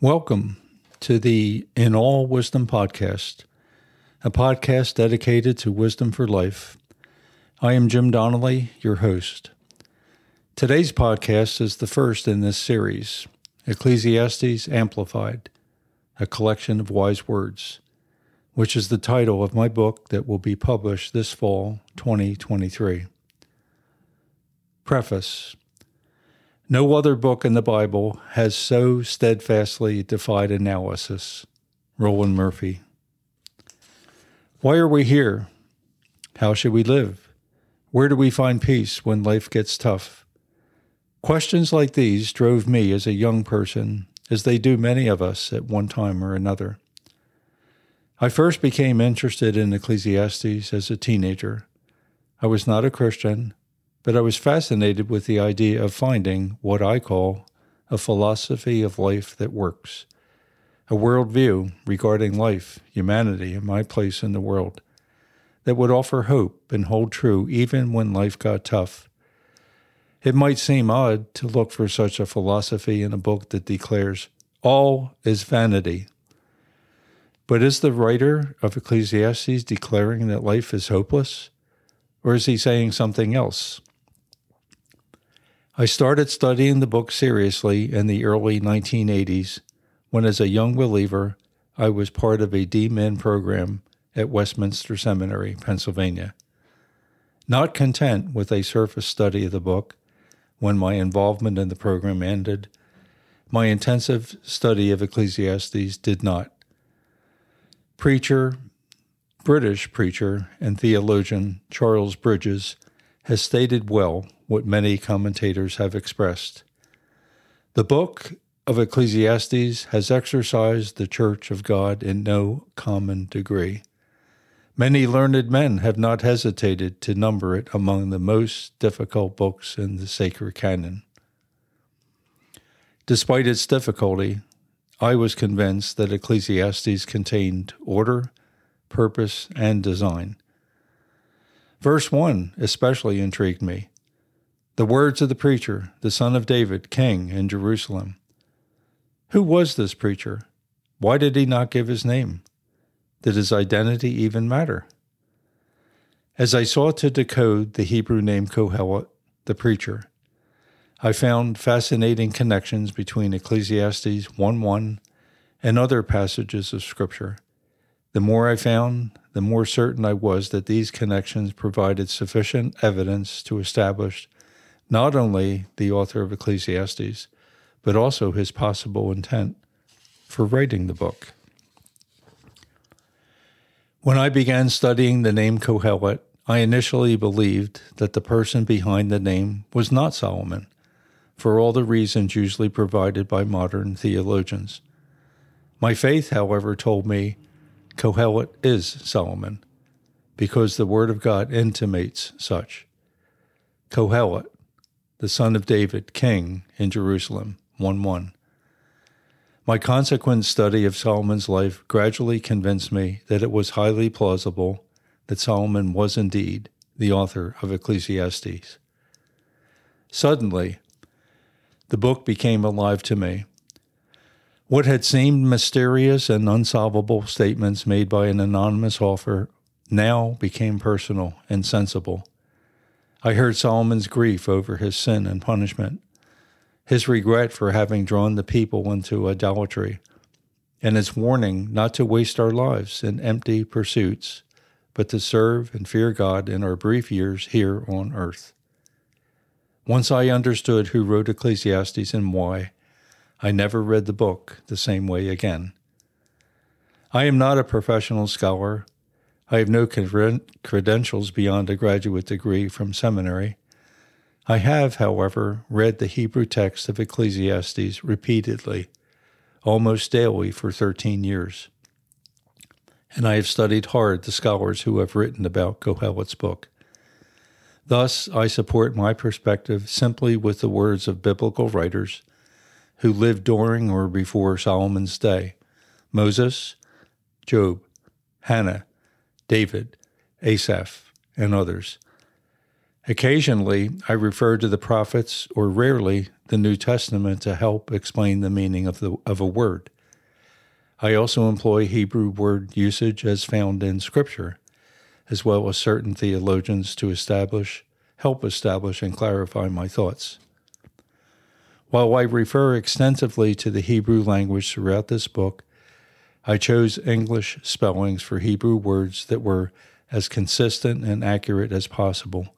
Welcome to the In All Wisdom podcast, a podcast dedicated to wisdom for life. I am Jim Donnelly, your host. Today's podcast is the first in this series Ecclesiastes Amplified, a collection of wise words, which is the title of my book that will be published this fall, 2023. Preface no other book in the Bible has so steadfastly defied analysis. Roland Murphy. Why are we here? How should we live? Where do we find peace when life gets tough? Questions like these drove me as a young person, as they do many of us at one time or another. I first became interested in Ecclesiastes as a teenager. I was not a Christian, but I was fascinated with the idea of finding what I call a philosophy of life that works, a worldview regarding life, humanity, and my place in the world that would offer hope and hold true even when life got tough. It might seem odd to look for such a philosophy in a book that declares, all is vanity. But is the writer of Ecclesiastes declaring that life is hopeless? Or is he saying something else? I started studying the book seriously in the early 1980s when, as a young believer, I was part of a D-Min program at Westminster Seminary, Pennsylvania. Not content with a surface study of the book, when my involvement in the program ended, my intensive study of Ecclesiastes did not. Preacher, British preacher, and theologian Charles Bridges has stated well what many commentators have expressed. The book of Ecclesiastes has exercised the Church of God in no common degree. Many learned men have not hesitated to number it among the most difficult books in the sacred canon. Despite its difficulty, I was convinced that Ecclesiastes contained order, purpose, and design. Verse 1 especially intrigued me. The words of the preacher, the son of David, king in Jerusalem. Who was this preacher? Why did he not give his name? Did his identity even matter? As I sought to decode the Hebrew name Kohelet, the preacher, I found fascinating connections between Ecclesiastes 1 1 and other passages of Scripture. The more I found, the more certain I was that these connections provided sufficient evidence to establish not only the author of Ecclesiastes, but also his possible intent for writing the book. When I began studying the name Kohelet, I initially believed that the person behind the name was not Solomon, for all the reasons usually provided by modern theologians. My faith, however, told me Kohelet is Solomon, because the Word of God intimates such. Kohelet, the son of David, king in Jerusalem. 1 1. My consequent study of Solomon's life gradually convinced me that it was highly plausible that Solomon was indeed the author of Ecclesiastes. Suddenly, the book became alive to me. What had seemed mysterious and unsolvable statements made by an anonymous author now became personal and sensible. I heard Solomon's grief over his sin and punishment, his regret for having drawn the people into idolatry, and his warning not to waste our lives in empty pursuits, but to serve and fear God in our brief years here on earth. Once I understood who wrote Ecclesiastes and why, I never read the book the same way again. I am not a professional scholar I have no credentials beyond a graduate degree from seminary. I have, however, read the Hebrew text of Ecclesiastes repeatedly, almost daily for 13 years. And I have studied hard the scholars who have written about Kohelet's book. Thus, I support my perspective simply with the words of biblical writers who lived during or before Solomon's day Moses, Job, Hannah, David, Asaph, and others. Occasionally, I refer to the prophets or rarely the New Testament to help explain the meaning of, the, of a word. I also employ Hebrew word usage as found in Scripture, as well as certain theologians to establish, help establish, and clarify my thoughts. While I refer extensively to the Hebrew language throughout this book, I chose English spellings for Hebrew words that were as consistent and accurate as possible,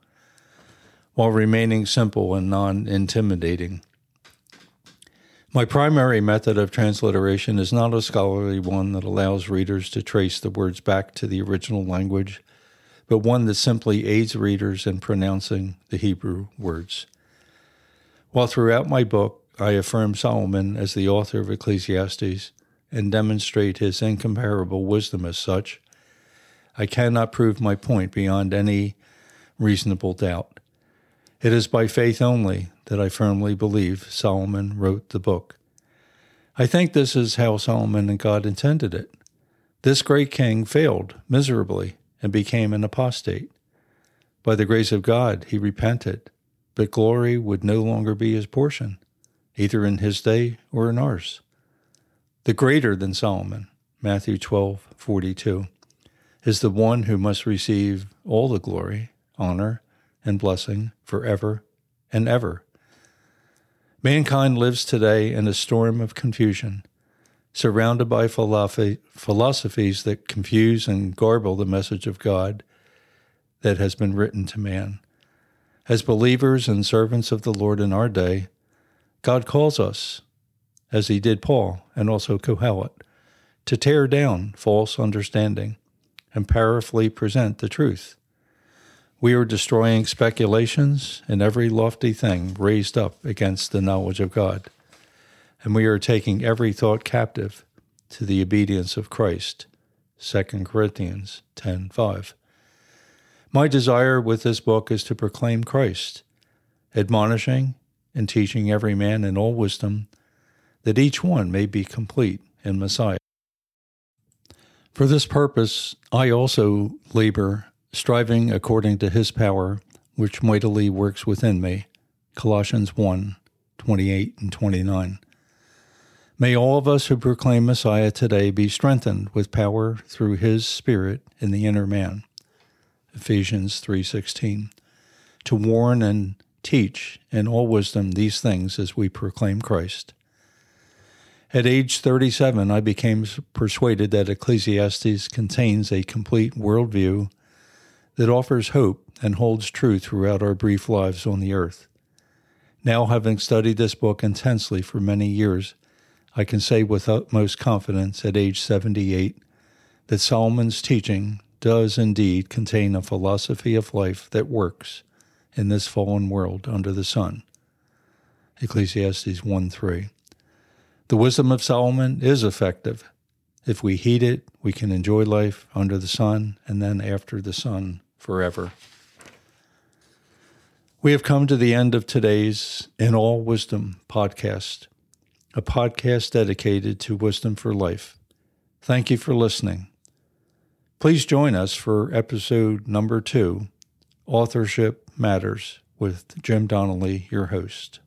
while remaining simple and non intimidating. My primary method of transliteration is not a scholarly one that allows readers to trace the words back to the original language, but one that simply aids readers in pronouncing the Hebrew words. While throughout my book I affirm Solomon as the author of Ecclesiastes and demonstrate his incomparable wisdom as such, I cannot prove my point beyond any reasonable doubt. It is by faith only that I firmly believe Solomon wrote the book. I think this is how Solomon and God intended it. This great king failed miserably and became an apostate. By the grace of God, he repented, but glory would no longer be his portion, either in his day or in ours. The greater than Solomon, Matthew 12, 42, is the one who must receive all the glory, honor, and blessing forever and ever. Mankind lives today in a storm of confusion, surrounded by philosophies that confuse and garble the message of God that has been written to man. As believers and servants of the Lord in our day, God calls us, as he did Paul and also Kohelet, to tear down false understanding and powerfully present the truth. We are destroying speculations and every lofty thing raised up against the knowledge of God. And we are taking every thought captive to the obedience of Christ. 2 Corinthians 10:5. My desire with this book is to proclaim Christ, admonishing and teaching every man in all wisdom, that each one may be complete in Messiah. For this purpose, I also labor striving according to his power, which mightily works within me. Colossians 1 28 and 29. May all of us who proclaim Messiah today be strengthened with power through his spirit in the inner man. Ephesians 3:16. To warn and teach in all wisdom these things as we proclaim Christ. At age 37, I became persuaded that Ecclesiastes contains a complete worldview that offers hope and holds true throughout our brief lives on the earth. Now, having studied this book intensely for many years, I can say with utmost confidence at age 78 that Solomon's teaching does indeed contain a philosophy of life that works in this fallen world under the sun. Ecclesiastes 1 3. The wisdom of Solomon is effective. If we heed it, we can enjoy life under the sun and then after the sun forever. We have come to the end of today's In All Wisdom podcast, a podcast dedicated to wisdom for life. Thank you for listening. Please join us for episode number two Authorship Matters with Jim Donnelly, your host.